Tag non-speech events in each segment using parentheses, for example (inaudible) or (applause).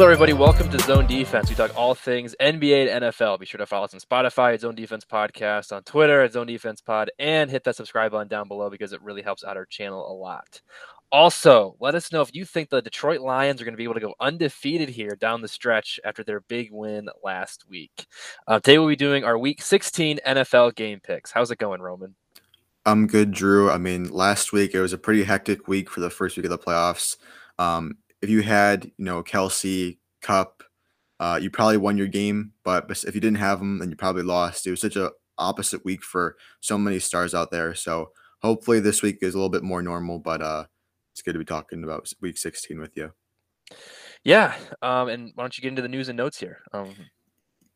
Hello, everybody. Welcome to Zone Defense. We talk all things NBA and NFL. Be sure to follow us on Spotify Zone Defense Podcast, on Twitter at Zone Defense Pod, and hit that subscribe button down below because it really helps out our channel a lot. Also, let us know if you think the Detroit Lions are going to be able to go undefeated here down the stretch after their big win last week. Uh, today, we'll be doing our Week 16 NFL game picks. How's it going, Roman? I'm good, Drew. I mean, last week it was a pretty hectic week for the first week of the playoffs. Um, if you had, you know, Kelce, Kupp, uh, you probably won your game. But if you didn't have them, then you probably lost. It was such a opposite week for so many stars out there. So hopefully this week is a little bit more normal. But uh, it's good to be talking about Week 16 with you. Yeah, um, and why don't you get into the news and notes here? Um,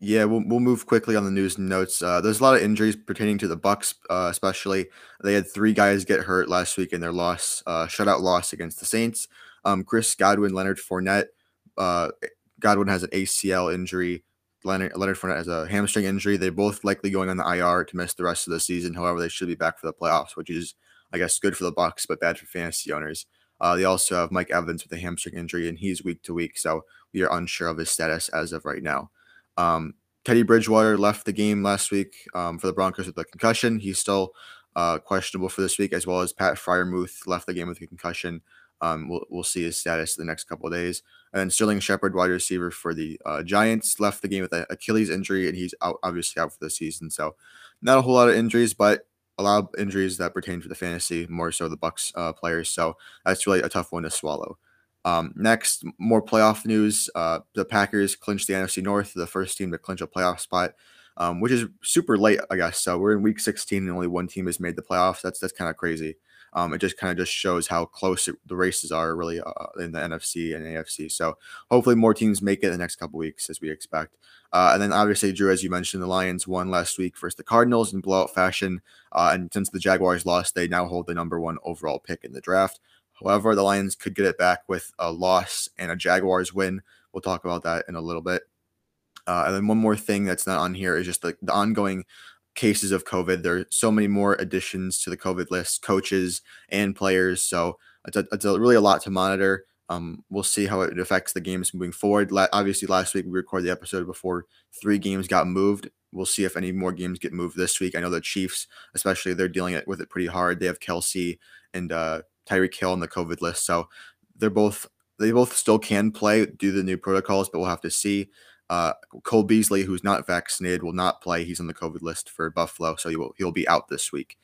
yeah, we'll, we'll move quickly on the news and notes. Uh, there's a lot of injuries pertaining to the Bucs, uh, especially. They had three guys get hurt last week in their loss, uh, shutout loss against the Saints. Um, Chris Godwin, Leonard Fournette. Uh, Godwin has an ACL injury. Leonard, Leonard Fournette has a hamstring injury. They're both likely going on the IR to miss the rest of the season. However, they should be back for the playoffs, which is, I guess, good for the Bucs, but bad for fantasy owners. Uh, they also have Mike Evans with a hamstring injury, and he's week to week, so we are unsure of his status as of right now. Um, Teddy Bridgewater left the game last week um, for the Broncos with a concussion. He's still uh, questionable for this week, as well as Pat Freiermuth left the game with a concussion. Um, we'll, we'll see his status the next couple of days. And then Sterling Shepard, wide receiver for the uh, Giants, left the game with an Achilles injury, and he's out, obviously out for the season. So, not a whole lot of injuries, but a lot of injuries that pertain to the fantasy, more so the Bucs uh, players. So that's really a tough one to swallow. Um, next, more playoff news. Uh, the Packers clinched the NFC North, the first team to clinch a playoff spot, um, which is super late, I guess. So we're in Week 16, and only one team has made the playoffs. That's that's kind of crazy um, it just kind of just shows how close it, the races are really uh, in the NFC and AFC. So hopefully more teams make it in the next couple weeks as we expect. Uh, and then obviously, Drew, as you mentioned, the Lions won last week versus the Cardinals in blowout fashion. Uh, and since the Jaguars lost, they now hold the number one overall pick in the draft. However, the Lions could get it back with a loss and a Jaguars win. We'll talk about that in a little bit. Uh, and then one more thing that's not on here is just the, the ongoing cases of COVID. There are so many more additions to the COVID list, coaches and players. So it's, a, it's a really a lot to monitor. Um, we'll see how it affects the games moving forward. La- obviously, last week we recorded the episode before three games got moved. We'll see if any more games get moved this week. I know the Chiefs, especially, they're dealing with it pretty hard. They have Kelce and uh, Tyreek Hill on the COVID list, so they're both they both still can play due to the new protocols, but we'll have to see. Uh, Cole Beasley, who's not vaccinated, will not play. He's on the COVID list for Buffalo, so he will he'll be out this week.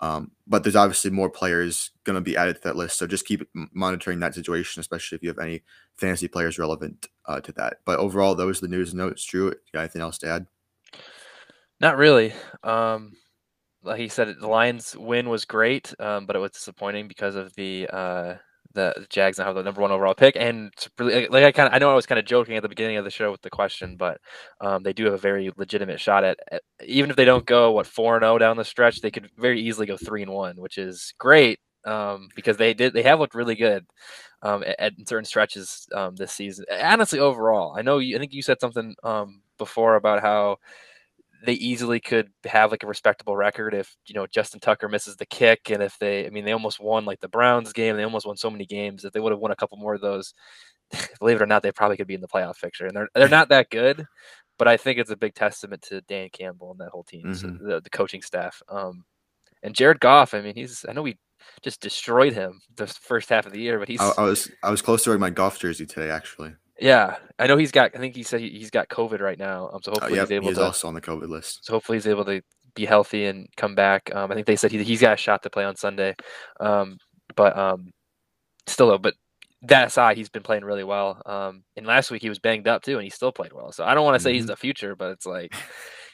Um, but there's obviously more players going to be added to that list, so just keep monitoring that situation, especially if you have any fantasy players relevant uh, to that. But overall, those are the news notes. Drew, got anything else to add? Not really. Um, like he said, the Lions' win was great, um, but it was disappointing because of the uh, the Jags now have the number one overall pick, and really, like I kind of, I know I was kind of joking at the beginning of the show with the question, but um, they do have a very legitimate shot at, at even if they don't go what four and zero oh down the stretch, they could very easily go three and one, which is great um, because they did they have looked really good um, at, at, certain stretches um, this season. Honestly, overall, I know you, I think you said something um, before about how they easily could have like a respectable record if you know Justin Tucker misses the kick and if they I mean they almost won like the Browns game they almost won so many games if they would have won a couple more of those (laughs) believe it or not they probably could be in the playoff picture and they're they're not that good but I think it's a big testament to Dan Campbell and that whole team mm-hmm. so the, the coaching staff um and Jared Goff I mean he's I know we just destroyed him the first half of the year but he's I, I was I was close to wearing my Goff jersey today actually yeah, I know he's got. I think he said he, has got COVID right now. Um, so oh, hopefully uh, he's able he's to. also on the COVID list. So hopefully he's able to be healthy and come back. Um, I think they said he, he's got a shot to play on Sunday. Um, but um, still, though, but that aside, he's been playing really well. Um, and last week he was banged up too, and he still played well. So I don't want to say mm-hmm. he's the future, but it's like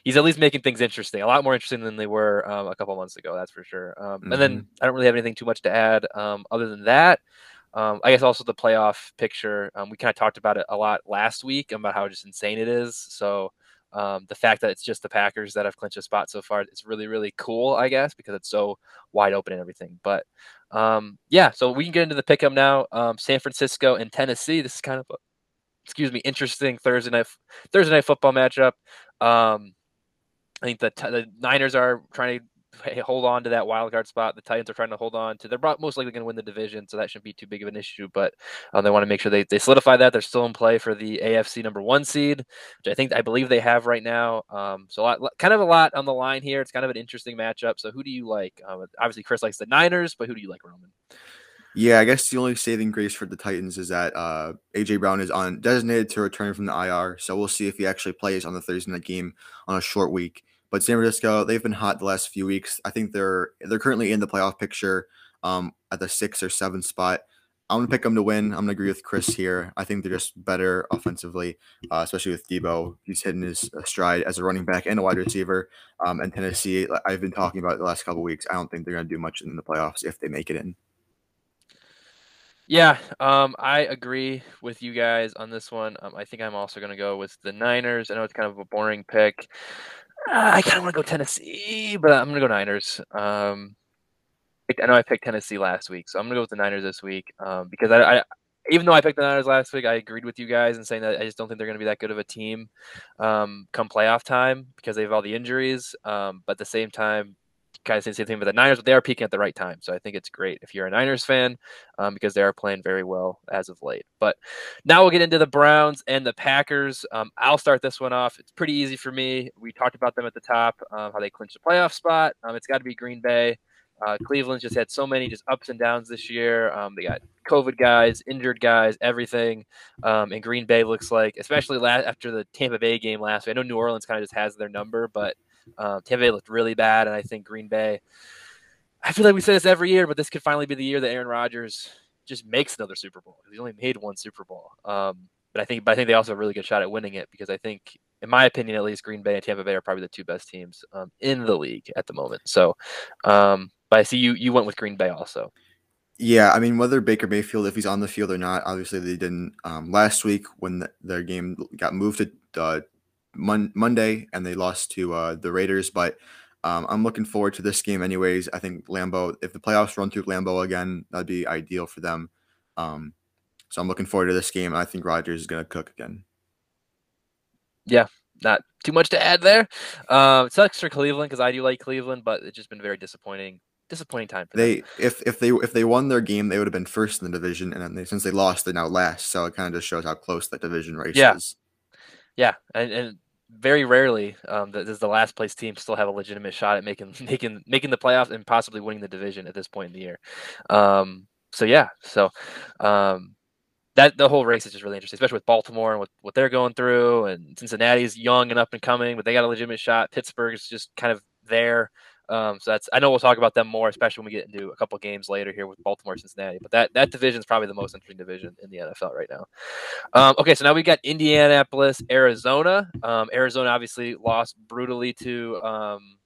he's at least making things interesting, a lot more interesting than they were um, a couple months ago. That's for sure. Um, mm-hmm. And then mm-hmm. I don't really have anything too much to add um, other than that. Um, I guess also the playoff picture. Um, we kind of talked about it a lot last week about how just insane it is. So um, the fact that it's just the Packers that have clinched a spot so far, it's really really cool, I guess, because it's so wide open and everything. But um, yeah, so we can get into the pick'em now. Um, San Francisco and Tennessee. This is kind of a, excuse me, interesting Thursday night Thursday night football matchup. Um, I think the the Niners are trying to (laughs) hold on to that wild card spot. The Titans are trying to hold on to. They're most likely going to win the division, so that shouldn't be too big of an issue. But um, they want to make sure they, they solidify that. They're still in play for the AFC number one seed, which I think I believe they have right now. Um, so a lot, kind of a lot on the line here. It's kind of an interesting matchup. So who do you like? Um, obviously, Chris likes the Niners, but who do you like, Roman? Yeah, I guess the only saving grace for the Titans is that uh, AJ Brown is on designated to return from the IR, so we'll see if he actually plays on the Thursday night game on a short week. But San Francisco, they've been hot the last few weeks. I think they're they're currently in the playoff picture um, at the six or seven spot. I'm gonna pick them to win. I'm gonna agree with Chris here. I think they're just better offensively, uh, especially with Deebo. He's hitting his uh, stride as a running back and a wide receiver. Um, and Tennessee, I've been talking about the last couple weeks. I don't think they're gonna do much in the playoffs if they make it in. Yeah, um, I agree with you guys on this one. Um, I think I'm also going to go with the Niners. I know it's kind of a boring pick. I kind of want to go Tennessee, but I'm going to go Niners. Um, I know I picked Tennessee last week, so I'm going to go with the Niners this week um, because I, I, even though I picked the Niners last week, I agreed with you guys in saying that I just don't think they're going to be that good of a team um, come playoff time because they have all the injuries. Um, but at the same time, kind of say the same thing with the Niners, but they are peaking at the right time. So I think it's great if you're a Niners fan um, because they are playing very well as of late. But now we'll get into the Browns and the Packers. Um, I'll start this one off. It's pretty easy for me. We talked about them at the top, um, how they clinched the playoff spot. Um, it's got to be Green Bay. Uh, Cleveland's just had so many just ups and downs this year. Um, they got COVID guys, injured guys, everything. Um, and Green Bay looks like, especially last, after the Tampa Bay game last week. I know New Orleans kind of just has their number, but uh, Tampa Bay looked really bad, and I think Green Bay. I feel like we say this every year, but this could finally be the year that Aaron Rodgers just makes another Super Bowl. He only made one Super Bowl, um, but I think, but I think they also have a really good shot at winning it because I think, in my opinion, at least, Green Bay and Tampa Bay are probably the two best teams um, in the league at the moment. So, um, but I see you you went with Green Bay also. Yeah, I mean, whether Baker Mayfield, if he's on the field or not, obviously they didn't um, last week when the, their game got moved to uh, Mon- Monday and they lost to uh, the Raiders. But um, I'm looking forward to this game, anyways. I think Lambeau, if the playoffs run through Lambeau again, that'd be ideal for them. Um, so I'm looking forward to this game. I think Rodgers is going to cook again. Yeah, not too much to add there. Um, it sucks for Cleveland because I do like Cleveland, but it's just been very disappointing. Disappointing time. they them. if if they if they won their game, they would have been first in the division, and they, since they lost, they're now last. So it kind of just shows how close that division race yeah. is. Yeah, and, and very rarely um, does the last place team still have a legitimate shot at making (laughs) making making the playoffs and possibly winning the division at this point in the year. Um, so yeah, so um, that the whole race is just really interesting, especially with Baltimore and what, what they're going through, and Cincinnati's young and up and coming, but they got a legitimate shot. Pittsburgh is just kind of there. Um, so that's I know we'll talk about them more, especially when we get into a couple games later here with Baltimore, Cincinnati. But that that division is probably the most interesting division in the NFL right now. Um, okay, so now we've got Indianapolis, Arizona. Um, Arizona obviously lost brutally to um,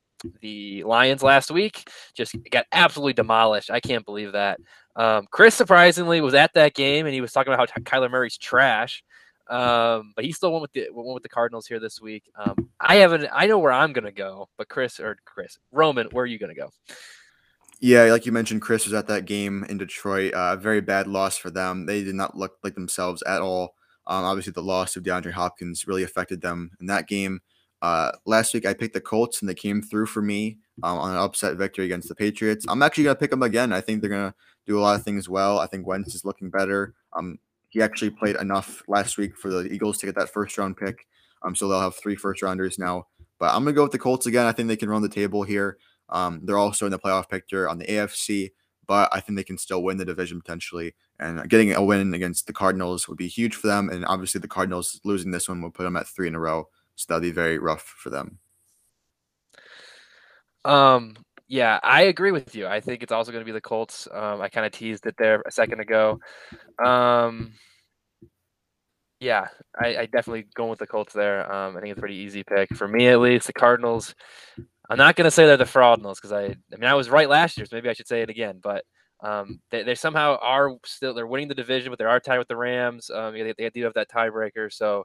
the Lions last week. Just got absolutely demolished. I can't believe that. Um, Chris surprisingly was at that game and he was talking about how Kyler Murray's trash. Um, but he still went with the went with the Cardinals here this week. Um, I haven't. I know where I'm gonna go, but Chris or Chris Roman, where are you gonna go? Yeah, like you mentioned, Chris was at that game in Detroit. A uh, very bad loss for them. They did not look like themselves at all. Um, obviously, the loss of DeAndre Hopkins really affected them in that game. Uh, last week, I picked the Colts, and they came through for me um, on an upset victory against the Patriots. I'm actually going to pick them again. I think they're going to do a lot of things well. I think Wentz is looking better. Um, he actually played enough last week for the Eagles to get that first round pick. Um, so they'll have three first rounders now. But I'm gonna go with the Colts again. I think they can run the table here. Um, they're also in the playoff picture on the AFC, but I think they can still win the division potentially. And getting a win against the Cardinals would be huge for them. And obviously, the Cardinals losing this one will put them at three in a row. So that'll be very rough for them. Um, yeah, I agree with you. I think it's also going to be the Colts. Um, I kind of teased it there a second ago. Um, yeah, I, I definitely going with the Colts there. Um, I think it's a pretty easy pick for me at least. The Cardinals. I'm not going to say they're the Fraudinals because I, I mean, I was right last year, so maybe I should say it again. But um, they, they somehow are still they're winning the division, but they are tied with the Rams. Um, they, they do have that tiebreaker, so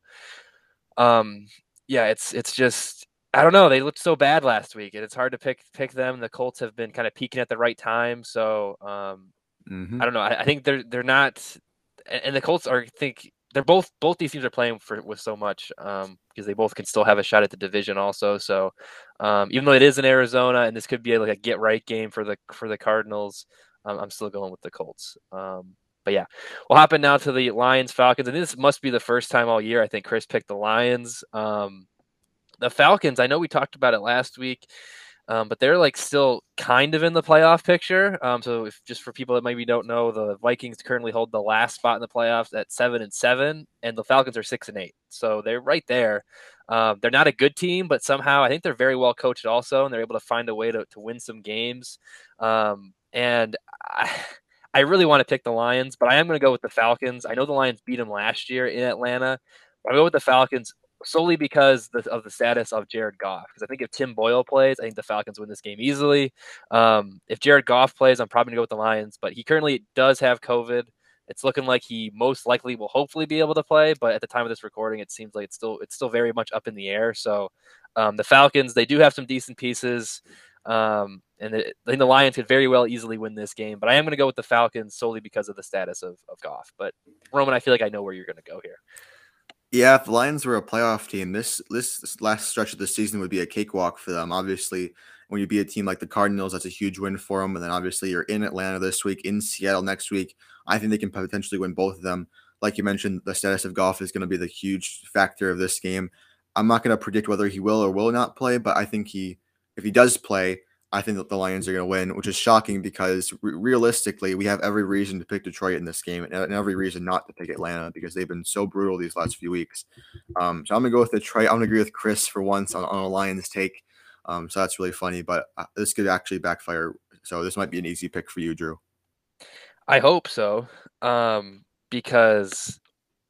um, yeah, it's it's just I don't know. They looked so bad last week, and it's hard to pick pick them. The Colts have been kind of peaking at the right time, so um, mm-hmm. I don't know. I, I, think they're they're not, and the Colts are I think they're both both these teams are playing for with so much um, because they both can still have a shot at the division also. So um, even though it is in Arizona and this could be like a get right game for the for the Cardinals, um, I'm still going with the Colts. Um, but yeah, we'll hop in now to the Lions Falcons, and this must be the first time all year I think Chris picked the Lions. The Falcons, I know we talked about it last week. Um, but they're like still kind of in the playoff picture. Um, so if just for people that maybe don't know, the Vikings currently hold the last spot in the playoffs at seven and seven, and the Falcons are six and eight. So they're right there. Um, they're not a good team, but somehow I think they're very well coached also, and they're able to find a way to, to win some games. Um, and I, I really want to pick the Lions, but I am going to go with the Falcons. I know the Lions beat them last year in Atlanta. I go with the Falcons solely because of the status of Jared Goff. Because I think if Tim Boyle plays, I think the Falcons win this game easily. Um, if Jared Goff plays, I'm probably going to go with the Lions, but he currently does have COVID. It's looking like he most likely will hopefully be able to play, but at the time of this recording, it seems like it's still it's still very much up in the air. So um, the Falcons they do have some decent pieces, um, and the, I think the Lions could very well easily win this game. But I am going to go with the Falcons solely because of the status of of Goff. But Roman, I feel like I know where you're going to go here. Yeah, if the Lions were a playoff team, this this last stretch of the season would be a cakewalk for them. Obviously, when you beat a team like the Cardinals, that's a huge win for them. And then obviously you're in Atlanta this week, in Seattle next week. I think they can potentially win both of them. Like you mentioned, the status of Goff is going to be the huge factor of this game. I'm not going to predict whether he will or will not play, but I think he, if he does play, I think that the Lions are going to win, which is shocking because re- realistically, we have every reason to pick Detroit in this game and, and, every reason not to pick Atlanta because they've been so brutal these last few weeks. Um, so I'm going to go with Detroit. I'm going to agree with Chris for once on, on a Lions take. Um, so that's really funny, but uh, this could actually backfire. So this might be an easy pick for you, Drew. I hope so. Um, because,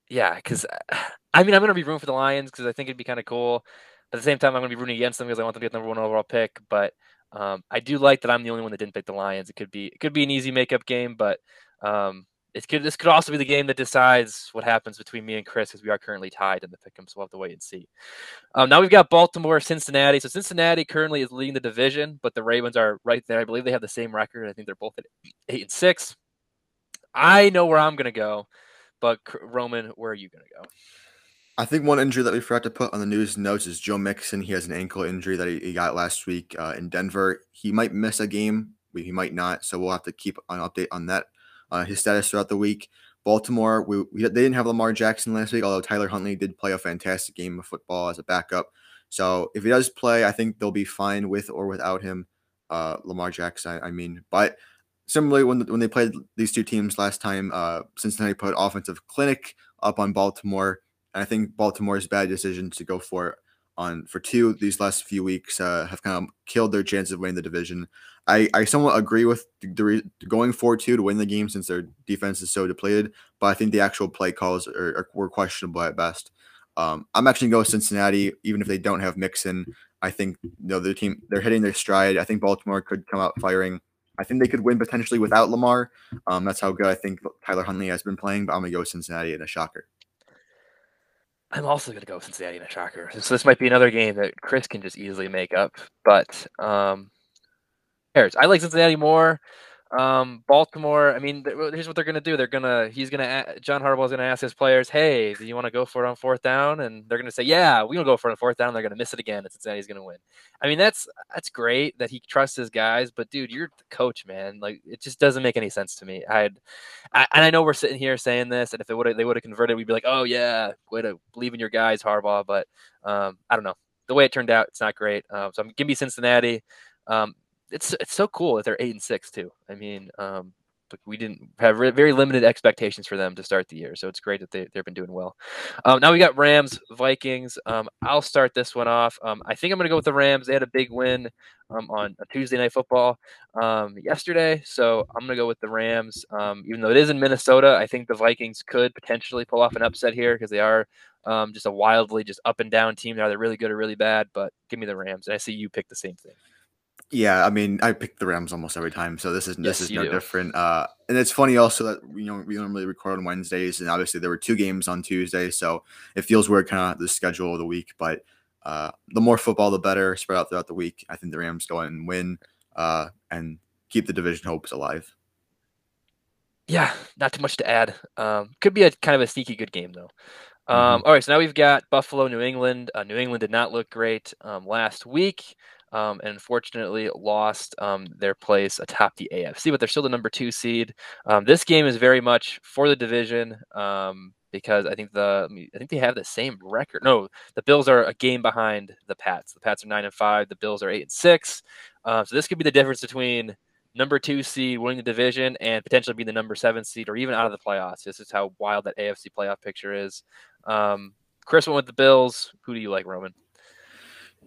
yeah, because (sighs) I mean, I'm going to be rooting for the Lions because I think it'd be kind of cool. At the same time, I'm going to be rooting against them because I want them to get number one overall pick. But um, I do like that I'm the only one that didn't pick the Lions. It could be it could be an easy makeup game, but um, it could this could also be the game that decides what happens between me and Chris because we are currently tied in the pick'em, so we'll have to wait and see. Um, now we've got Baltimore, Cincinnati. So Cincinnati currently is leading the division, but the Ravens are right there. I believe they have the same record. I think they're both at eight and six. I know where I'm gonna go, but Roman, where are you gonna go? I think one injury that we forgot to put on the news notes is Joe Mixon. He has an ankle injury that he, he got last week uh, in Denver. He might miss a game, he might not. So we'll have to keep an update on that, uh, his status throughout the week. Baltimore, we, we, they didn't have Lamar Jackson last week, although Tyler Huntley did play a fantastic game of football as a backup. So if he does play, I think they'll be fine with or without him. Uh, Lamar Jackson, I, I mean, but similarly, when when they played these two teams last time, uh, Cincinnati put offensive clinic up on Baltimore. I think Baltimore's bad decision to go for it on for two these last few weeks uh, have kind of killed their chance of winning the division. I, I somewhat agree with the, the going four two to win the game since their defense is so depleted, but I think the actual play calls are, are were questionable at best. Um, I'm actually going go Cincinnati, even if they don't have Mixon. I think you know their team they're hitting their stride. I think Baltimore could come out firing. I think they could win potentially without Lamar. Um, that's how good I think Tyler Huntley has been playing. But I'm gonna go Cincinnati in a shocker. I'm also going to go Cincinnati in a shocker. So this might be another game that Chris can just easily make up. But um, cares? I like Cincinnati more. Um, Baltimore. I mean, here's what they're going to do. They're going to. He's going to. John Harbaugh's going to ask his players, "Hey, do you want to go for it on fourth down?" And they're going to say, "Yeah, we gonna go for it on fourth down." They're going to miss it again, and Cincinnati's going to win. I mean, that's that's great that he trusts his guys, but dude, you're the coach, man. Like, it just doesn't make any sense to me. I'd, I, and I know we're sitting here saying this, and if they would they would have converted, we'd be like, "Oh yeah, way to believe in your guys, Harbaugh." But um, I don't know. The way it turned out, it's not great. Um, so I'm gonna be Cincinnati. Um, it's it's so cool that they're eight and six too. I mean, um, but we didn't have re- very limited expectations for them to start the year, so it's great that they they've been doing well. Um, now we got Rams Vikings. Um, I'll start this one off. Um, I think I'm going to go with the Rams. They had a big win um, on Tuesday Night Football um, yesterday, so I'm going to go with the Rams. Even though it is in Minnesota, I think the Vikings could potentially pull off an upset here because they are just a wildly just up and down team. They're either really good or really bad. But give me the Rams, and I see you pick the same thing. Yeah, I mean, I pick the Rams almost every time, so this is yes, this is no do. different. Uh, and it's funny also that you know we normally record on Wednesdays, and obviously there were two games on Tuesday, so it feels weird, kind of the schedule of the week. But uh, the more football, the better, spread out throughout the week. I think the Rams go and win uh, and keep the division hopes alive. yeah, not too much to add. Um, could be a kind of a sneaky good game though. Um, Mhm. all right, so now we've got Buffalo, New England. Uh, New England did not look great um, last week, um, and unfortunately lost um, their place atop the AFC, but they're still the number two seed. Um, this game is very much for the division um, because I think the I think they have the same record. No, the Bills are a game behind the Pats. The Pats are nine and five. The Bills are eight and six. Uh, so this could be the difference between number two seed winning the division and potentially be the number seven seed or even out of the playoffs. This is how wild that AFC playoff picture is. Um, Chris went with the Bills. Who do you like, Roman?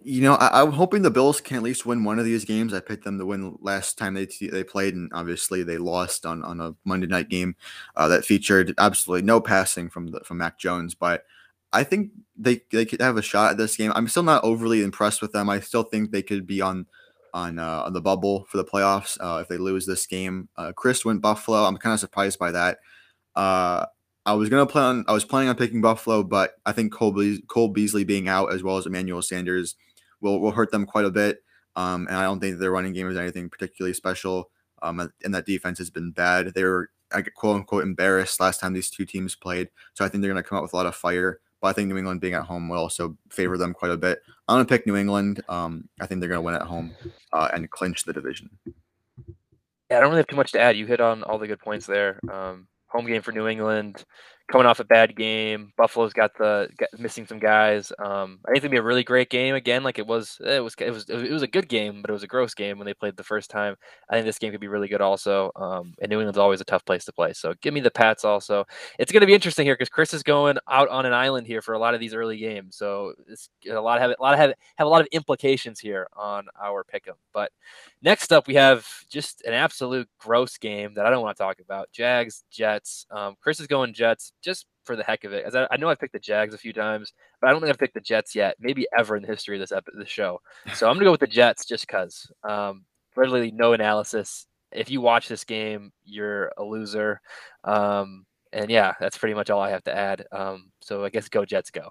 You know, I, am hoping the Bills can at least win one of these games. I picked them to win last time they they played, and obviously they lost on, on a Monday night game uh, that featured absolutely no passing from the, from Mac Jones. But I think they they could have a shot at this game. I'm still not overly impressed with them. I still think they could be on on uh, on the bubble for the playoffs uh, if they lose this game. Uh, Chris went Buffalo. I'm kind of surprised by that. Uh, I was gonna plan. I was planning on picking Buffalo, but I think Cole, Cole Beasley being out as well as Emmanuel Sanders will will hurt them quite a bit. Um, and I don't think their running game is anything particularly special. Um, and that defense has been bad. They were quote unquote embarrassed last time these two teams played. So I think they're going to come out with a lot of fire. But I think New England being at home will also favor them quite a bit. I'm going to pick New England. Um, I think they're going to win at home uh, and clinch the division. Yeah, I don't really have too much to add. You hit on all the good points there. Um, home game for New England coming off a bad game. Buffalo's got the got, missing some guys. Um, I think it'll be a really great game again. Like it was, it was, it was, it was a good game, but it was a gross game when they played the first time. I think this game could be really good also. Um, and New England's always a tough place to play. So give me the Pats also. It's going to be interesting here because Chris is going out on an island here for a lot of these early games. So it's a lot of have a lot of have, have a lot of implications here on our pick'em. But next up, we have just an absolute gross game that I don't want to talk about. Jags, Jets. Um, Chris is going Jets just for the heck of it. As I, I, know I've picked the Jags a few times, but I don't think I've picked the Jets yet. Maybe ever in the history of this epi- this show. So I'm gonna go with the Jets just because. Um, literally no analysis. If you watch this game, you're a loser. Um, and yeah, that's pretty much all I have to add. Um, so I guess go Jets, go.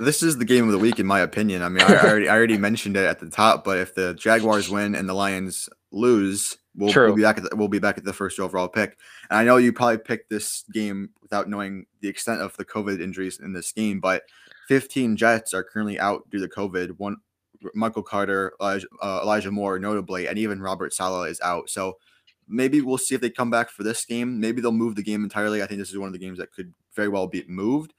This is the game of the week, in my opinion. I mean, I, I already I already mentioned it at the top, but if the Jaguars win and the Lions lose, we'll, we'll be back at the, we'll be back at the first overall pick. And I know you probably picked this game without knowing the extent of the COVID injuries in this game, but 15 Jets are currently out due to COVID. One Michael Carter, Elijah, uh, Elijah Moore, notably, and even Robert Saleh is out. So maybe we'll see if they come back for this game. Maybe they'll move the game entirely. I think this is one of the games that could very well be moved.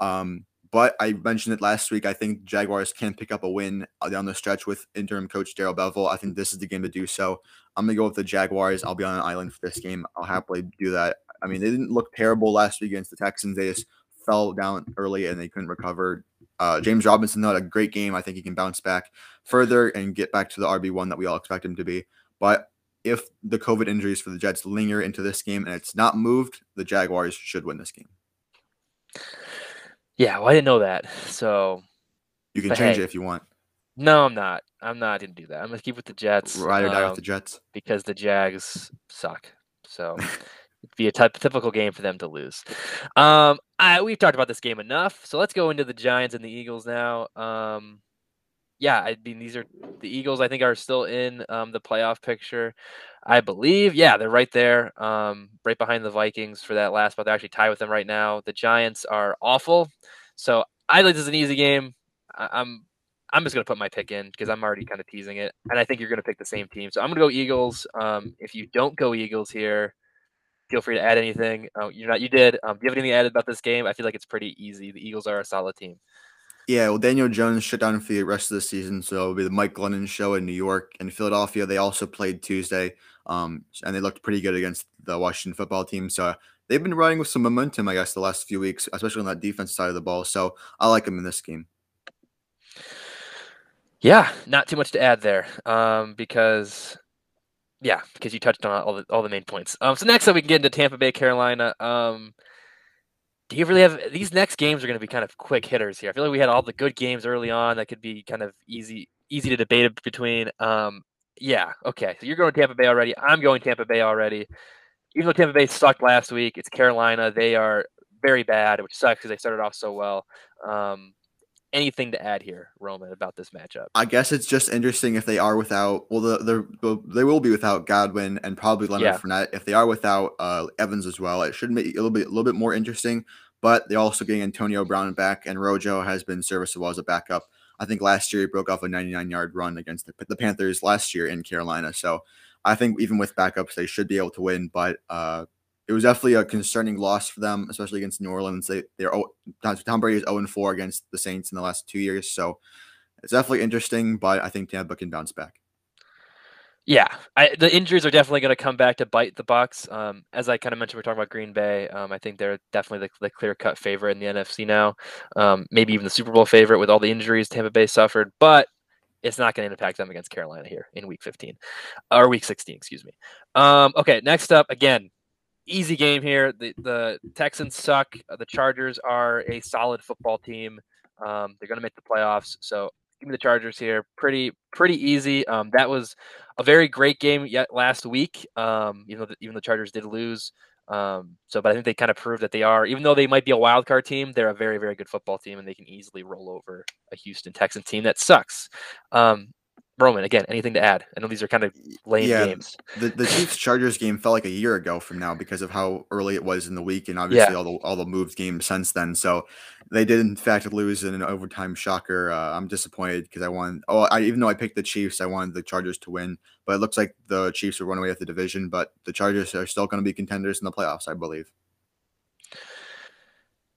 Um, but I mentioned it last week. I think Jaguars can pick up a win uh, down the stretch with interim coach Darrell Bevell. I think this is the game to do so. I'm gonna go with the Jaguars. I'll be on an island for this game. I'll happily do that. I mean, they didn't look terrible last week against the Texans. They just fell down early and they couldn't recover. Uh, James Robinson though had a great game. I think he can bounce back further and get back to the RB one that we all expect him to be. But if the COVID injuries for the Jets linger into this game and it's not moved, the Jaguars should win this game. Yeah, well, I didn't know that. So you can change hey, it if you want. No, I'm not. I'm not gonna do that. I'm gonna keep with the Jets. Ride or die um, with the Jets because the Jags suck. So (laughs) it'd be a t- typical game for them to lose. Um, I, we've talked about this game enough, so let's go into the Giants and the Eagles now. Um, yeah, I mean these are the Eagles. I think are still in um, the playoff picture. I believe, yeah, they're right there, um, right behind the Vikings for that last spot. They're actually tied with them right now. The Giants are awful, so I think this is an easy game. I- I'm I'm just gonna put my pick in because I'm already kind of teasing it, and I think you're gonna pick the same team. So I'm gonna go Eagles. Um, if you don't go Eagles here, feel free to add anything. Uh, you're not. You did. Um, do you have anything to add about this game? I feel like it's pretty easy. The Eagles are a solid team. Yeah, well, Daniel Jones shut down for the rest of the season, so it'll be the Mike Glennon show in New York and Philadelphia. They also played Tuesday, um, and they looked pretty good against the Washington football team. So they've been riding with some momentum, I guess, the last few weeks, especially on that defense side of the ball. So I like them in this game. Yeah, not too much to add there, um, because yeah, because you touched on all the all the main points. Um, so next up we can get into Tampa Bay, Carolina. Um, do you really have these next games are going to be kind of quick hitters here? I feel like we had all the good games early on that could be kind of easy easy to debate between. Um, yeah, okay. So you're going Tampa Bay already. I'm going Tampa Bay already. Even though Tampa Bay sucked last week, it's Carolina. They are very bad, which sucks because they started off so well. Um, anything to add here, Roman, about this matchup? I guess it's just interesting if they are without. Well, the, the they will be without Godwin and probably Leonard yeah. Fournette. If they are without uh, Evans as well, it should make it a little bit a little bit more interesting. But they're also getting Antonio Brown back, and Rojo has been serviceable as a backup. I think last year he broke off a 99 yard run against the, the Panthers last year in Carolina. So I think even with backups, they should be able to win. But uh, it was definitely a concerning loss for them, especially against New Orleans. They they're Tom Brady is 0 4 against the Saints in the last two years, so it's definitely interesting. But I think Tampa can bounce back. Yeah, I, the injuries are definitely going to come back to bite the Bucs. Um, as I kind of mentioned, we're talking about Green Bay. Um, I think they're definitely the, the clear cut favorite in the NFC now. Um, maybe even the Super Bowl favorite with all the injuries Tampa Bay suffered. But it's not going to impact them against Carolina here in Week 15 or Week 16, excuse me. Um, okay, next up, again, easy game here. The the Texans suck. The Chargers are a solid football team. Um, they're going to make the playoffs. So give me the Chargers here. Pretty pretty easy. Um, that was a very great game yet last week. Um, even though the, even the Chargers did lose. Um, so, but I think they kind of proved that they are, even though they might be a wild card team, they're a very, very good football team, and they can easily roll over a Houston Texan team that sucks. Um, Roman, again, anything to add? I know these are kind of lame yeah, games. The the (laughs) Chiefs Chargers game felt like a year ago from now because of how early it was in the week, and obviously yeah. all the all the moved games since then. So they did in fact lose in an overtime shocker. Uh, I'm disappointed because I wanted. Oh, I, even though I picked the Chiefs, I wanted the Chargers to win, but it looks like the Chiefs will run away with the division. But the Chargers are still going to be contenders in the playoffs, I believe.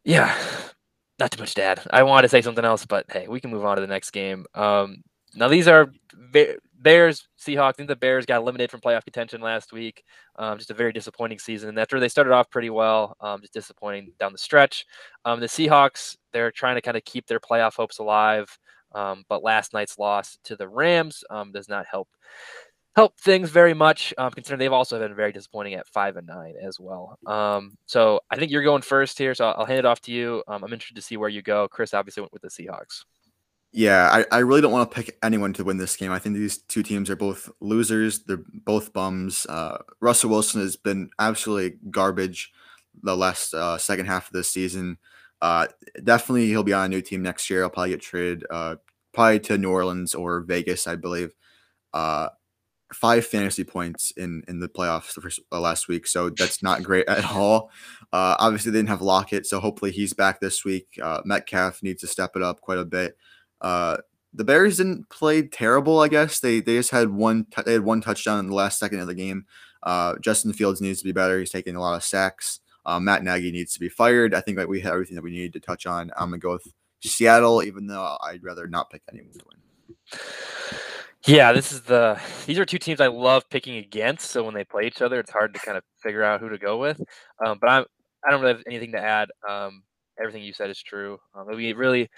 Yeah, (sighs) not too much to add. I wanted to say something else, but hey, we can move on to the next game. Um, now these are Bears, Seahawks. I think the Bears got eliminated from playoff contention last week. Um, just a very disappointing season. And after they started off pretty well, um, just disappointing down the stretch. Um, the Seahawks, they're trying to kind of keep their playoff hopes alive. Um, but last night's loss to the Rams um, does not help help things very much, um, considering they've also been very disappointing at five and nine as well. so I think you're going first here, so I'll, I'll hand it off to you. I'm interested to see where you go. Chris obviously went with the Seahawks. Yeah, I, I really don't want to pick anyone to win this game. I think these two teams are both losers. They're both bums. Uh, Russell Wilson has been absolutely garbage the last uh, second half of this season. Uh, definitely, he'll be on a new team next year. I'll probably get traded, uh, probably to New Orleans or Vegas, I believe. Uh, five fantasy points in in the playoffs the first, uh, last week, so that's not great at all. Obviously, they didn't have Lockett, so hopefully he's back this week. Metcalf needs to step it up quite a bit. Uh, the Bears didn't play terrible, I guess. They they just had one t- they had one touchdown in the last second of the game. Uh, Justin Fields needs to be better. He's taking a lot of sacks. Uh, Matt Nagy needs to be fired. I think like we have everything that we needed to touch on. I'm gonna go with Seattle, even though I'd rather not pick anyone to win. Yeah, this is the these are two teams I love picking against. So when they play each other, it's hard to kind of figure out who to go with. Um, but I'm I don't really have anything to add. Um, everything you said is true. Um, we really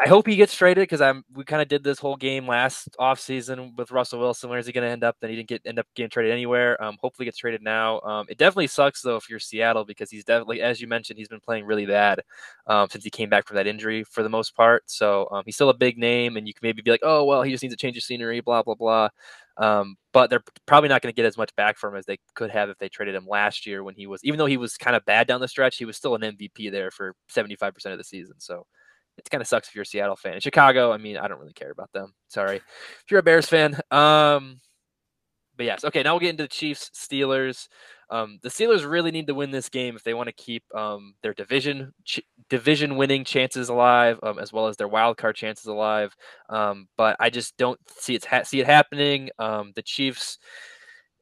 I hope he gets traded because I'm. We kind of did this whole game last offseason with Russell Wilson. Where is he going to end up? Then he didn't get end up getting traded anywhere. Um, hopefully gets traded now. Um, it definitely sucks though if you're Seattle because he's definitely, as you mentioned, he's been playing really bad um, since he came back from that injury for the most part. So um, he's still a big name, and you can maybe be like, oh well, he just needs to change of scenery, blah blah blah. Um, but they're probably not going to get as much back from him as they could have if they traded him last year when he was, even though he was kind of bad down the stretch, he was still an MVP there for 75% of the season. So it kind of sucks if you're a Seattle fan. In Chicago, I mean, I don't really care about them. Sorry. If you're a Bears fan. Um, but yes, okay, now we'll get into the Chiefs Steelers. Um, the Steelers really need to win this game if they want to keep um, their division ch- division winning chances alive, um, as well as their wild card chances alive. Um, but I just don't see it ha- see it happening. Um, the Chiefs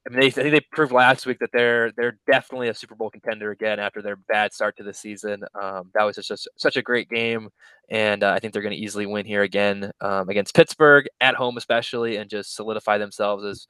I mean, they, I think they proved last week that they're they're definitely a Super Bowl contender again after their bad start to the season. Um, that was just such a great game, and uh, I think they're going to easily win here again um, against Pittsburgh at home, especially, and just solidify themselves as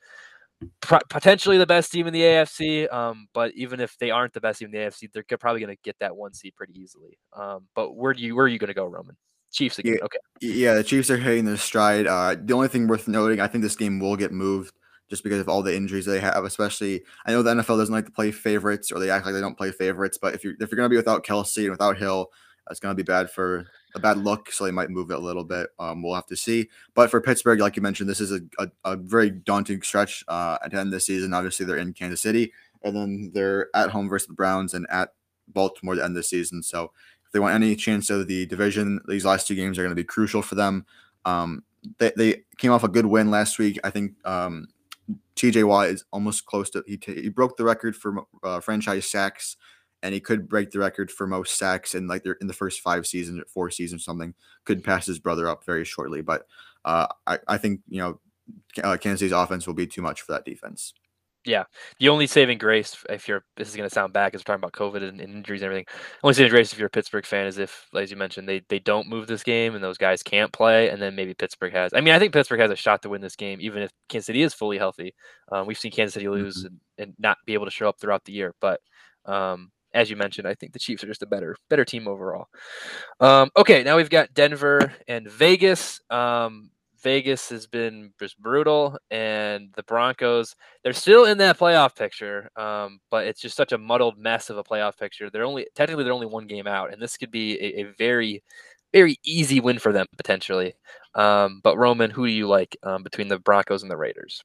potentially the best team in the AFC. Um, but even if they aren't the best team in the AFC, they're probably going to get that one seed pretty easily. Um, but where do you where are you going to go, Roman? Chiefs again. Yeah, okay. Yeah, the Chiefs are hitting their stride. Uh, the only thing worth noting, I think this game will get moved just because of all the injuries they have. Especially, I know the NFL doesn't like to play favorites, or they act like they don't play favorites. But if you're if you're going to be without Kelce and without Hill, that's going to be bad for a bad look. So they might move it a little bit. Um, we'll have to see. But for Pittsburgh, like you mentioned, this is a, a, a very daunting stretch uh, at the end of the season. Obviously, they're in Kansas City, and then they're at home versus the Browns and at Baltimore at the end of the season. So if they want any chance of the division, these last two games are going to be crucial for them. Um, they, they came off a good win last week. I think um, TJ Watt is almost close to he, t- he broke the record for uh, franchise sacks, and he could break the record for most sacks in like in the first five seasons or four seasons something. Could pass his brother up very shortly, but uh, I I think you know uh, Kansas City's offense will be too much for that defense. Yeah, the only saving grace, if you're this is going to sound bad because we're talking about COVID and, and, injuries and everything. Only saving grace if you're a Pittsburgh fan is if, as you mentioned, they they don't move this game and those guys can't play, and then maybe Pittsburgh has. I mean, I think Pittsburgh has a shot to win this game, even if Kansas City is fully healthy. Um, we've seen Kansas City lose mm-hmm. and, and, not be able to show up throughout the year, but um, as you mentioned, I think the Chiefs are just a better better team overall. Um, okay, now we've got Denver and Vegas. Um, Vegas has been just brutal, and the Broncos they're still in that playoff picture, um, but it's just such a muddled mess of a playoff picture. They're only technically they're only one game out, and this could be a, a very very easy win for them potentially. Um, but Roman, who do you like um, between the Broncos and the Raiders?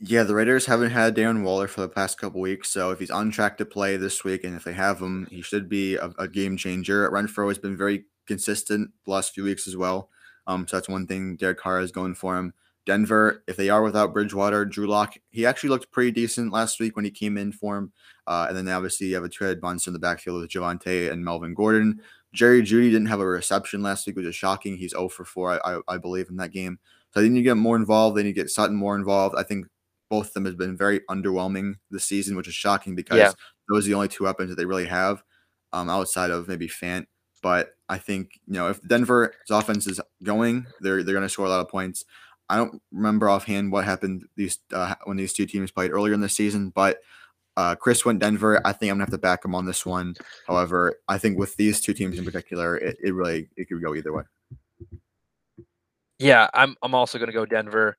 Yeah, the Raiders haven't had Darren Waller for the past couple weeks, so if he's on track to play this week, and if they have him, he should be a, a game changer. Renfrow has been very consistent the last few weeks as well. Um, so that's one thing Derek Carr is going for him. Denver, if they are without Bridgewater, Drew Lock, he actually looked pretty decent last week when he came in for him. Uh, and then obviously you have a two-headed monster in the backfield with Javonte and Melvin Gordon. Jerry Jeudy didn't have a reception last week, which is shocking. He's 0 for 4, I, I, I believe, in that game. So I think you get more involved. Then you get Sutton more involved. I think both of them have been very underwhelming this season, which is shocking because yeah. those are the only two weapons that they really have um, outside of maybe Fant but I think you know if Denver's offense is going, they're they're going to score a lot of points. I don't remember offhand what happened these uh, when these two teams played earlier in the season, but uh, Chris went Denver. I think I'm gonna have to back him on this one. However, I think with these two teams in particular, it, it really it could go either way. Yeah, I'm I'm also gonna go Denver.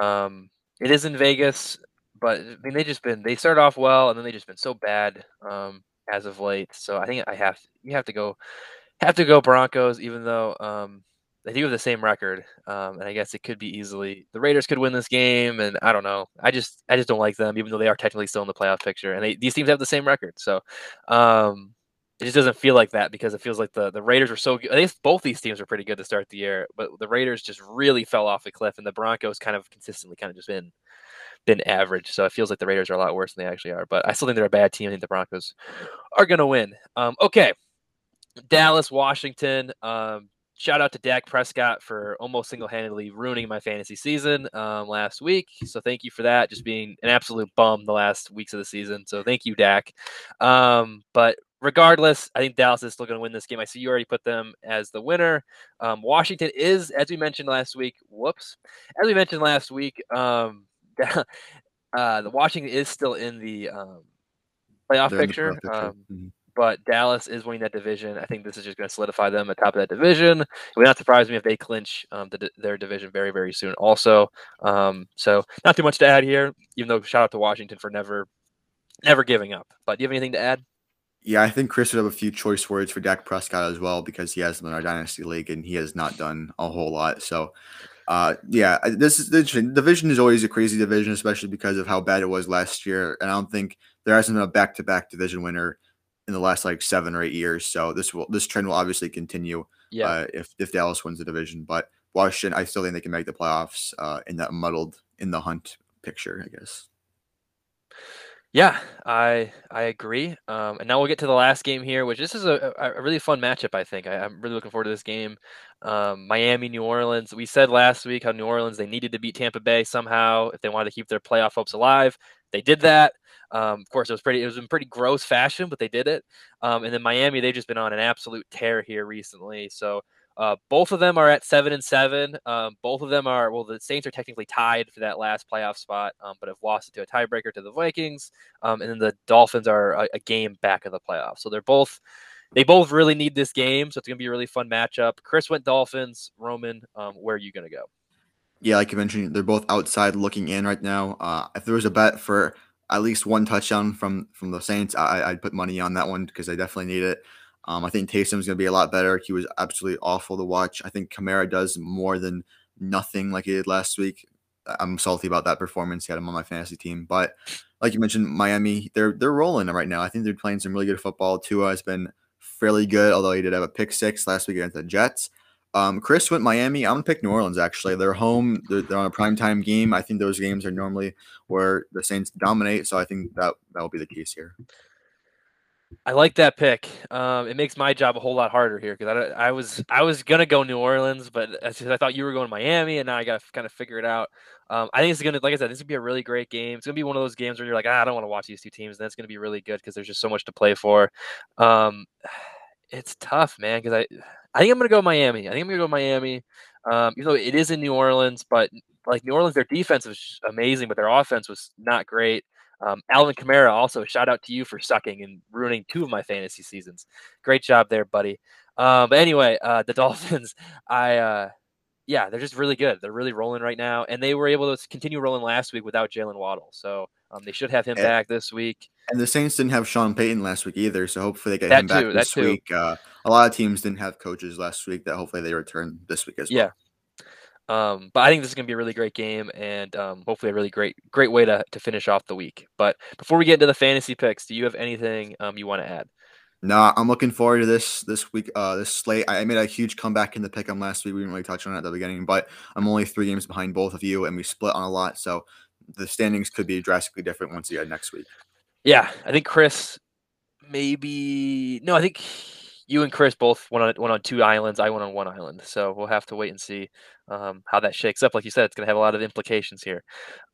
Um, it is in Vegas, but I mean they just been they started off well and then they just been so bad um, as of late. So I think I have you have to go have to go Broncos, even though um, they do have the same record, um, and I guess it could be easily the Raiders could win this game, and I don't know. I just I just don't like them, even though they are technically still in the playoff picture, and they, these teams have the same record, so um, it just doesn't feel like that because it feels like the the Raiders were so good. I think both these teams were pretty good to start the year, but the Raiders just really fell off the cliff, and the Broncos kind of consistently kind of just been been average. So it feels like the Raiders are a lot worse than they actually are. But I still think they're a bad team. I think the Broncos are going to win. Um, okay, Dallas, Washington. Um, shout out to Dak Prescott for almost single handedly ruining my fantasy season um, last week. So thank you for that. Just being an absolute bum the last weeks of the season. So thank you, Dak. Um, but regardless, I think Dallas is still going to win this game. I see you already put them as the winner. Um, Washington is, as we mentioned last week, whoops, as we mentioned last week, um, (laughs) uh, the Washington is still in the um, playoff picture. The playoff picture. Um, mm-hmm but Dallas is winning that division. I think this is just going to solidify them atop of that division. It would not surprise me if they clinch um, the, their division very, very soon. Also, um, so not too much to add here. Even though shout out to Washington for never, never giving up. But do you have anything to add? Yeah, I think Chris would have a few choice words for Dak Prescott as well because he has them in our dynasty league and he has not done a whole lot. So, uh, yeah, this is the division is always a crazy division, especially because of how bad it was last year. And I don't think there hasn't been a back to back division winner in the last like seven or eight years. So this will this trend will obviously continue. Yeah. Uh, if if Dallas wins the division, but Washington, I still think they can make the playoffs uh, in that muddled in the hunt picture. I guess. Yeah, I I agree. Um, and now we'll get to the last game here, which this is a, a really fun matchup. I think I, am really looking forward to this game. Um, Miami, New Orleans. We said last week how New Orleans they needed to beat Tampa Bay somehow if they wanted to keep their playoff hopes alive. They did that. Um, of course, it was pretty. It was in pretty gross fashion, but they did it. Um, and then Miami, they've just been on an absolute tear here recently. So uh, both of them are at seven and seven. Um, both of them are well. The Saints are technically tied for that last playoff spot, um, but have lost it to a tiebreaker to the Vikings. Um, and then the Dolphins are a, a, game back of the playoffs. So they're both they both really need this game. So it's gonna be a really fun matchup. Chris went Dolphins. Roman, um, where are you gonna go? Yeah, like you mentioned, they're both outside looking in right now. Uh, if there was a bet for at least one touchdown from from the Saints, I, would put money on that one because I definitely need it. Um, I think Taysom's going to be a lot better. He was absolutely awful to watch. I think Kamara does more than nothing like he did last week. I'm salty about that performance. He had him on my fantasy team, but like you mentioned, Miami, they're they're rolling right now. I think they're playing some really good football. Tua has been fairly good, although he did have a pick six last week against the Jets. Um, Chris went Miami. I'm gonna pick New Orleans. Actually, they're home. They're, they're on a prime time game. I think those games are normally where the Saints dominate. So I think that that will be the case here. I like that pick. Um, it makes my job a whole lot harder here because I, I, was I was gonna go New Orleans, but I thought you were going to Miami, and now I got to kind of figure it out. Um, I think it's gonna, like I said, this is gonna be a really great game. It's gonna be one of those games where you're like, ah, I don't want to watch these two teams, and that's gonna be really good because there's just so much to play for. Um, (sighs) it's tough, man, because I I think I'm gonna go Miami. I think I'm gonna go Miami. Um, even though it is in New Orleans, but like New Orleans, their defense was amazing, but their offense was not great. Um, Alvin Kamara, also shout out to you for sucking and ruining two of my fantasy seasons. Great job there, buddy. Um, but anyway, uh, the (laughs) Dolphins, I, uh, yeah, they're just really good. They're really rolling right now, and they were able to continue rolling last week without Jalen Waddle. So um, they should have him and, back this week. And the Saints didn't have Sean Payton last week either, so hopefully they get that him back this week. Uh, a lot of teams didn't have coaches last week. That hopefully they return this week as well. Yeah, um, but I think this is going to be a really great game and um, hopefully a really great great way to, to finish off the week. But before we get into the fantasy picks, do you have anything um, you want to add? No, I'm looking forward to this this week. Uh, this slate. I made a huge comeback in the pick 'em last week. We didn't really touch on it at the beginning, but I'm only three games behind both of you, and we split on a lot. So the standings could be drastically different once again next week. Yeah, I think Chris maybe no. I think you and Chris both went on went on two islands. I went on one island. So we'll have to wait and see um, how that shakes up. Like you said, it's going to have a lot of implications here.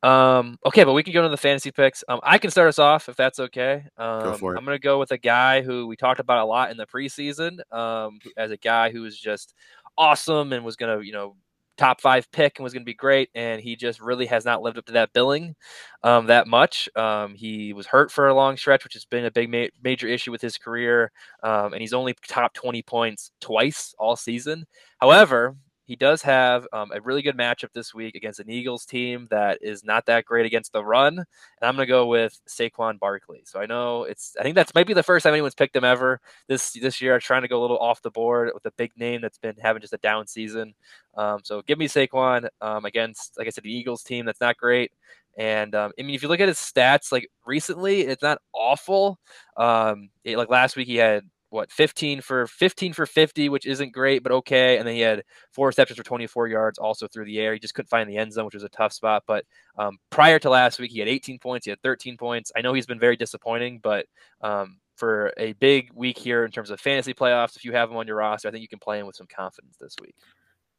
Um, okay, but we can go to the fantasy picks. Um, I can start us off if that's okay. go for it. I'm going to go with a guy who we talked about a lot in the preseason um, as a guy who was just awesome and was going to, you know, top five pick and was going to be great. And he just really has not lived up to that billing um, that much. Um, he was hurt for a long stretch, which has been a big ma- major issue with his career. Um, and he's only top 20 points twice all season. However, he does have um, a really good matchup this week against an Eagles team that is not that great against the run, and I'm going to go with Saquon Barkley. So I know it's I think that's might be the first time anyone's picked him ever this this year. I'm trying to go a little off the board with a big name that's been having just a down season. Um, so give me Saquon um, against, like I said, the Eagles team that's not great. And um, I mean, if you look at his stats, like recently, it's not awful. Um, it, like last week, he had what 15 for 15 for 50, which isn't great, but okay. And then he had four receptions for 24 yards, also through the air. He just couldn't find the end zone, which was a tough spot. But um, prior to last week, he had 18 points. He had 13 points. I know he's been very disappointing, but um, for a big week here in terms of fantasy playoffs, if you have him on your roster, I think you can play him with some confidence this week.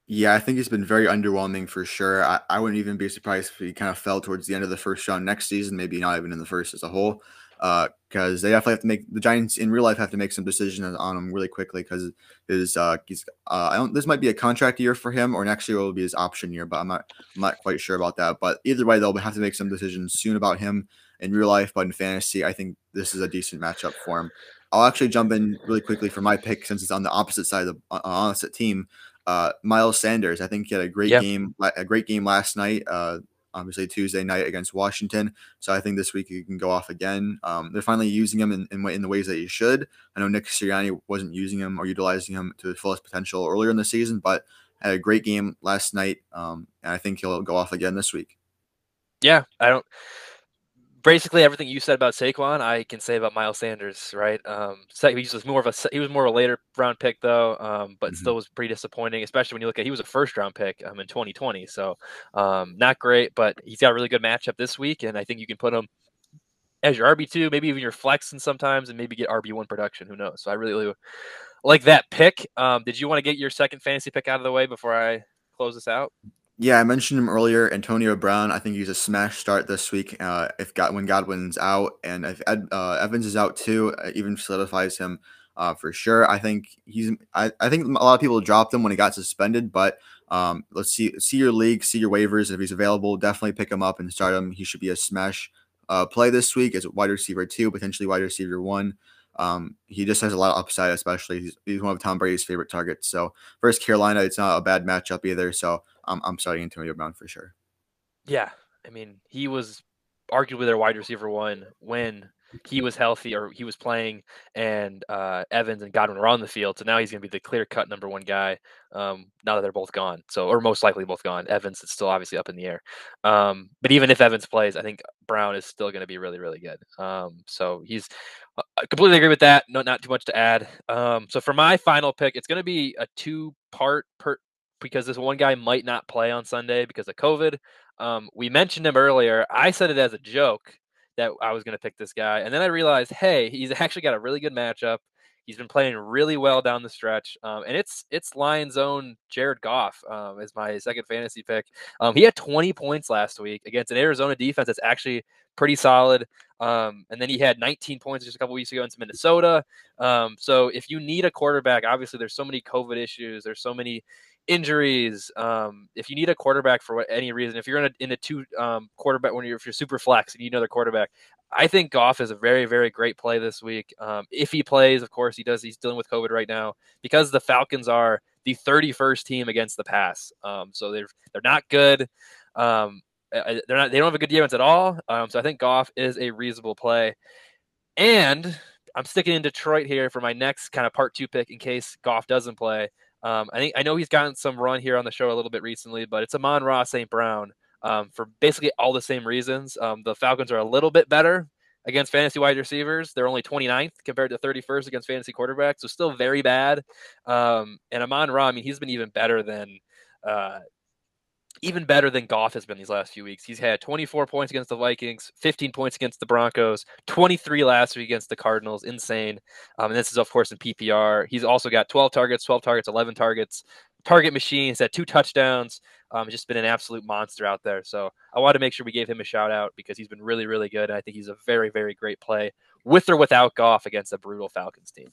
Yeah, I think he's been very underwhelming for sure. I, I wouldn't even be surprised if he kind of fell towards the end of the first round next season, maybe not even in the first as a whole because uh, they definitely have to make the Giants in real life have to make some decisions on him really quickly because his uh, he's uh, I don't this might be a contract year for him or next year will be his option year, but I'm not I'm not quite sure about that. But either way, they'll have to make some decisions soon about him in real life, but in fantasy, I think this is a decent matchup for him. I'll actually jump in really quickly for my pick since it's on the opposite side of the uh, opposite team. Uh, Miles Sanders, I think he had a great yep. game, a great game last night. Uh, obviously Tuesday night against Washington. So I think this week he can go off again. Um, they're finally using him in, in, in, the ways that he should. I know Nick Sirianni wasn't using him or utilizing him to his fullest potential earlier in the season, but had a great game last night. Um, and I think he'll go off again this week. Yeah, I don't basically everything you said about Saquon, I can say about Miles Sanders, right? Um, he was more of a he was more of a later round pick though, um, but mm-hmm. still was pretty disappointing, especially when you look at he was a first round pick um, in 2020, so um, not great, but he's got a really good matchup this week, and I think you can put him as your RB two, maybe even your flex, and sometimes, and maybe get RB one production. Who knows? So I really, really like that pick. Um, did you want to get your second fantasy pick out of the way before I close this out? Yeah, I mentioned him earlier. Antonio Brown. I think he's a smash start this week. Uh, if God, when Godwin's out, and if Ed, uh, Evans is out too, even solidifies him uh, for sure. I think he's. I, I think a lot of people dropped him when he got suspended, but um, let's see see your league, see your waivers. If he's available, definitely pick him up and start him. He should be a smash uh, play this week as wide receiver two, potentially wide receiver one. Um, he just has a lot of upside, especially he's, he's one of Tom Brady's favorite targets. So first Carolina, it's not a bad matchup either. So I'm I'm starting Antonio Brown for sure. Yeah, I mean he was arguably their wide receiver one when he was healthy or he was playing, and uh, Evans and Godwin were on the field. So now he's going to be the clear cut number one guy. Um, now that they're both gone, so or most likely both gone. Evans is still obviously up in the air. Um, but even if Evans plays, I think Brown is still going to be really really good. Um, so he's uh, I completely agree with that. No, not too much to add. Um, so for my final pick, it's going to be a two part per because this one guy might not play on Sunday because of COVID. Um, we mentioned him earlier. I said it as a joke that I was going to pick this guy, and then I realized, hey, he's (laughs) actually got a really good matchup. He's been playing really well down the stretch, um, and it's it's Lions' own Jared Goff um, is my second fantasy pick. Um, he had 20 points last week against an Arizona defense that's actually pretty solid. Um, and then he had 19 points just a couple weeks ago into Minnesota. Um, so if you need a quarterback, obviously there's so many COVID issues, there's so many injuries. Um, if you need a quarterback for any reason, if you're in a in a two um, quarterback when you're if you're super flex and you need another quarterback, I think Goff is a very very great play this week. Um, if he plays, of course he does. He's dealing with COVID right now because the Falcons are the 31st team against the pass. Um, so they're they're not good. Um, they're not they don't have a good defense at all. Um, so I think Goff is a reasonable play. And I'm sticking in Detroit here for my next kind of part two pick in case Goff doesn't play. Um, I think I know he's gotten some run here on the show a little bit recently, but it's Amon-Ra St. Brown um, for basically all the same reasons. Um, the Falcons are a little bit better against fantasy wide receivers. They're only 29th compared to 31st against fantasy quarterbacks, so still very bad. Um, and Amon Ra, I mean, he's been even better than uh, even better than Goff has been these last few weeks. He's had 24 points against the Vikings, 15 points against the Broncos, 23 last week against the Cardinals. Insane. Um, and this is, of course, in PPR. He's also got 12 targets, 12 targets, 11 targets. Target machine. He's had two touchdowns. Um, just been an absolute monster out there. So I wanted to make sure we gave him a shout out because he's been really, really good. And I think he's a very, very great play with or without Goff against a brutal Falcons team.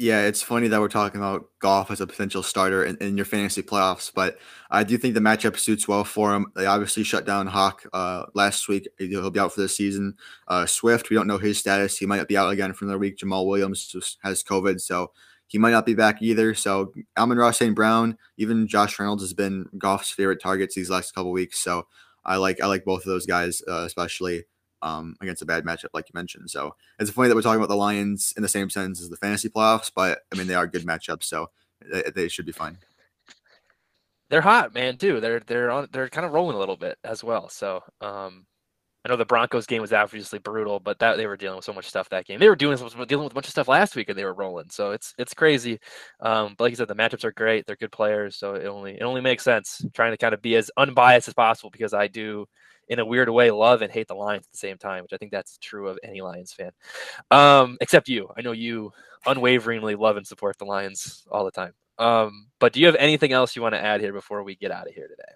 Yeah, it's funny that we're talking about Goff as a potential starter in, in, your fantasy playoffs, but I do think the matchup suits well for him. They obviously shut down Hawk uh, last week. He'll be out for the season. Uh, Swift, we don't know his status. He might be out again for another week. Jamaal Williams has COVID, so he might not be back either. So Amon-Ra St. Brown, even Josh Reynolds has been Goff's favorite targets these last couple weeks. So I like I like both of those guys, uh, especially um, against a bad matchup, like you mentioned. So it's funny that we're talking about the Lions in the same sense as the fantasy playoffs, but I mean they are good matchups, so they, they should be fine. They're hot, man. Too. They're they're on. They're kind of rolling a little bit as well. So um, I know the Broncos game was obviously brutal, but that they were dealing with so much stuff that game. They were doing dealing with a bunch of stuff last week, and they were rolling. So it's it's crazy. Um, but like you said, the matchups are great. They're good players, so it only it only makes sense trying to kind of be as unbiased as possible because I do in a weird way love and hate the Lions at the same time, which I think that's true of any Lions fan. Um, except you. I know you unwaveringly love and support the Lions all the time. Um, but do you have anything else you want to add here before we get out of here today?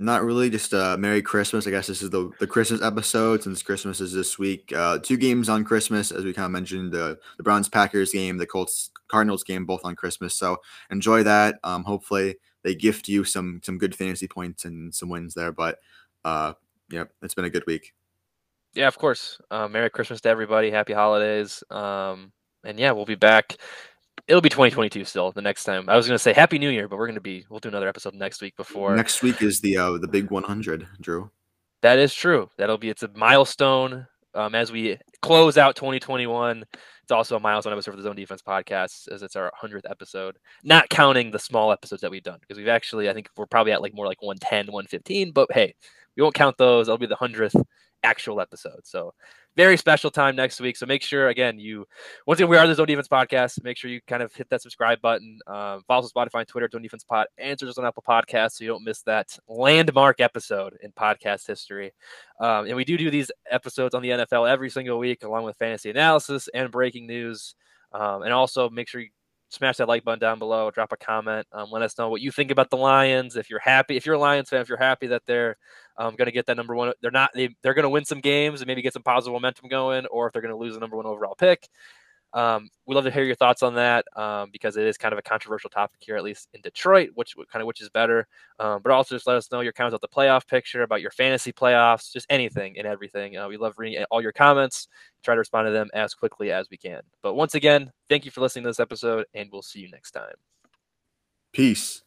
Not really, just uh, Merry Christmas. I guess this is the, the Christmas episode since Christmas is this week. Uh, two games on Christmas, as we kind of mentioned the, the Browns Packers game, the Colts Cardinals game, both on Christmas. So enjoy that. Um, hopefully they gift you some some good fantasy points and some wins there. But uh, Yep, it's been a good week. Yeah, of course. Uh, Merry Christmas to everybody. Happy holidays. Um, and yeah, we'll be back. It'll be 2022 still. The next time I was going to say Happy New Year, but we're going to be we'll do another episode next week before. Next week is the uh, the big 100, Drew. That is true. That'll be it's a milestone um, as we close out 2021. It's also a milestone episode for the Zone Defense podcast, as it's our 100th episode, not counting the small episodes that we've done because we've actually I think we're probably at like more like 110, 115. But hey, we won't count those. That'll be the hundredth actual episode. So very special time next week. So make sure again you once again we are the Zone Defense Podcast. Make sure you kind of hit that subscribe button. Um, follow us on Spotify and Twitter, Zone Defense Pod, answers us on Apple Podcasts so you don't miss that landmark episode in podcast history. Um, and we do do these episodes on the NFL every single week, along with fantasy analysis and breaking news. Um, and also make sure you smash that like button down below, drop a comment, um, let us know what you think about the Lions. If you're happy, if you're a Lions fan, if you're happy that they're um, going to get that number one, they're not, they, they're going to win some games and maybe get some positive momentum going, or if they're going to lose the number one overall pick. Um, we'd love to hear your thoughts on that um, because it is kind of a controversial topic here, at least in Detroit, which kind of which is better. Um, but also just let us know your comments about the playoff picture, about your fantasy playoffs, just anything and everything. Uh, we love reading all your comments. Try to respond to them as quickly as we can. But once again, thank you for listening to this episode, and we'll see you next time. Peace.